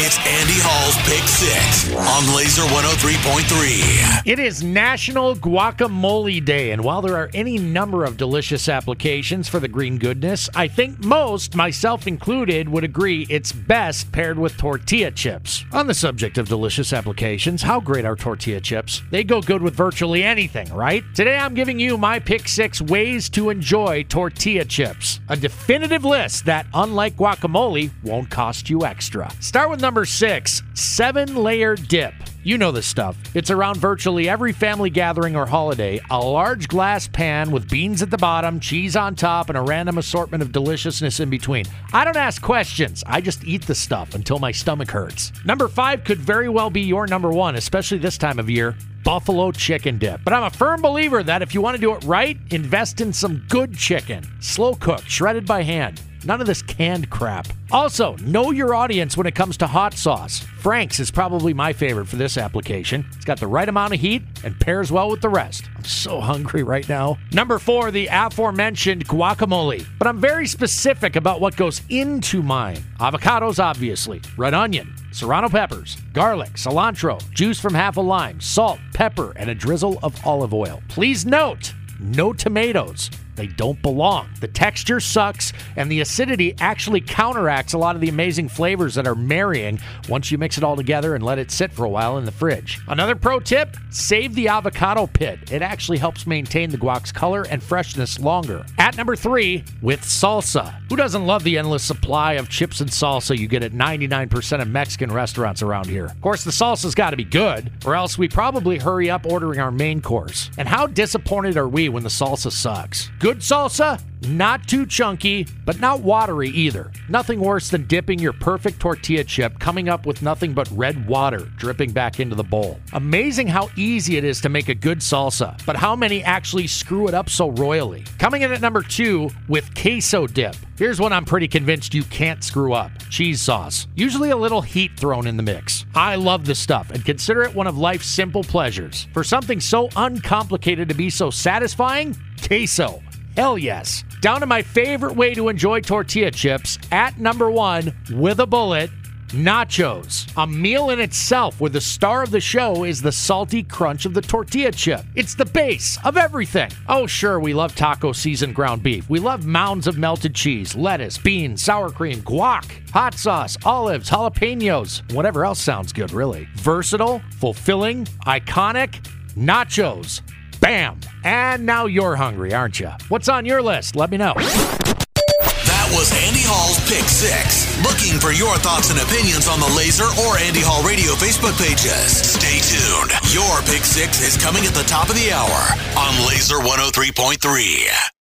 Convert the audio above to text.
It's Andy Hall's Pick Six on Laser 103.3. It is National Guacamole Day, and while there are any number of delicious applications for the green goodness, I think most, myself included, would agree it's best paired with tortilla chips. On the subject of delicious applications, how great are tortilla chips? They go good with virtually anything, right? Today I'm giving you my pick six ways to enjoy tortilla chips. A definitive list that, unlike guacamole, won't cost you extra. Start with number six seven layer dip. You know this stuff. It's around virtually every family gathering or holiday. A large glass pan with beans at the bottom, cheese on top, and a random assortment of deliciousness in between. I don't ask questions. I just eat the stuff until my stomach hurts. Number five could very well be your number one, especially this time of year. Buffalo chicken dip. But I'm a firm believer that if you want to do it right, invest in some good chicken. Slow cooked, shredded by hand. None of this canned crap. Also, know your audience when it comes to hot sauce. Frank's is probably my favorite for this application. It's got the right amount of heat and pairs well with the rest. I'm so hungry right now. Number four, the aforementioned guacamole. But I'm very specific about what goes into mine. Avocados, obviously, red onion, serrano peppers, garlic, cilantro, juice from half a lime, salt, pepper, and a drizzle of olive oil. Please note, no tomatoes. They don't belong. The texture sucks, and the acidity actually counteracts a lot of the amazing flavors that are marrying once you mix it all together and let it sit for a while in the fridge. Another pro tip save the avocado pit. It actually helps maintain the guac's color and freshness longer. At number three, with salsa. Who doesn't love the endless supply of chips and salsa you get at 99% of Mexican restaurants around here? Of course, the salsa's got to be good, or else we probably hurry up ordering our main course. And how disappointed are we when the salsa sucks? Good salsa, not too chunky, but not watery either. Nothing worse than dipping your perfect tortilla chip, coming up with nothing but red water dripping back into the bowl. Amazing how easy it is to make a good salsa, but how many actually screw it up so royally. Coming in at number two with queso dip. Here's one I'm pretty convinced you can't screw up cheese sauce. Usually a little heat thrown in the mix. I love this stuff and consider it one of life's simple pleasures. For something so uncomplicated to be so satisfying, queso. Hell yes. Down to my favorite way to enjoy tortilla chips at number one with a bullet. Nachos, a meal in itself where the star of the show is the salty crunch of the tortilla chip. It's the base of everything. Oh, sure, we love taco seasoned ground beef. We love mounds of melted cheese, lettuce, beans, sour cream, guac, hot sauce, olives, jalapenos, whatever else sounds good, really. Versatile, fulfilling, iconic, nachos. Bam! And now you're hungry, aren't you? What's on your list? Let me know. That was Andy Hall's Pick Six. Looking for your thoughts and opinions on the Laser or Andy Hall Radio Facebook pages. Stay tuned. Your Pick Six is coming at the top of the hour on Laser 103.3.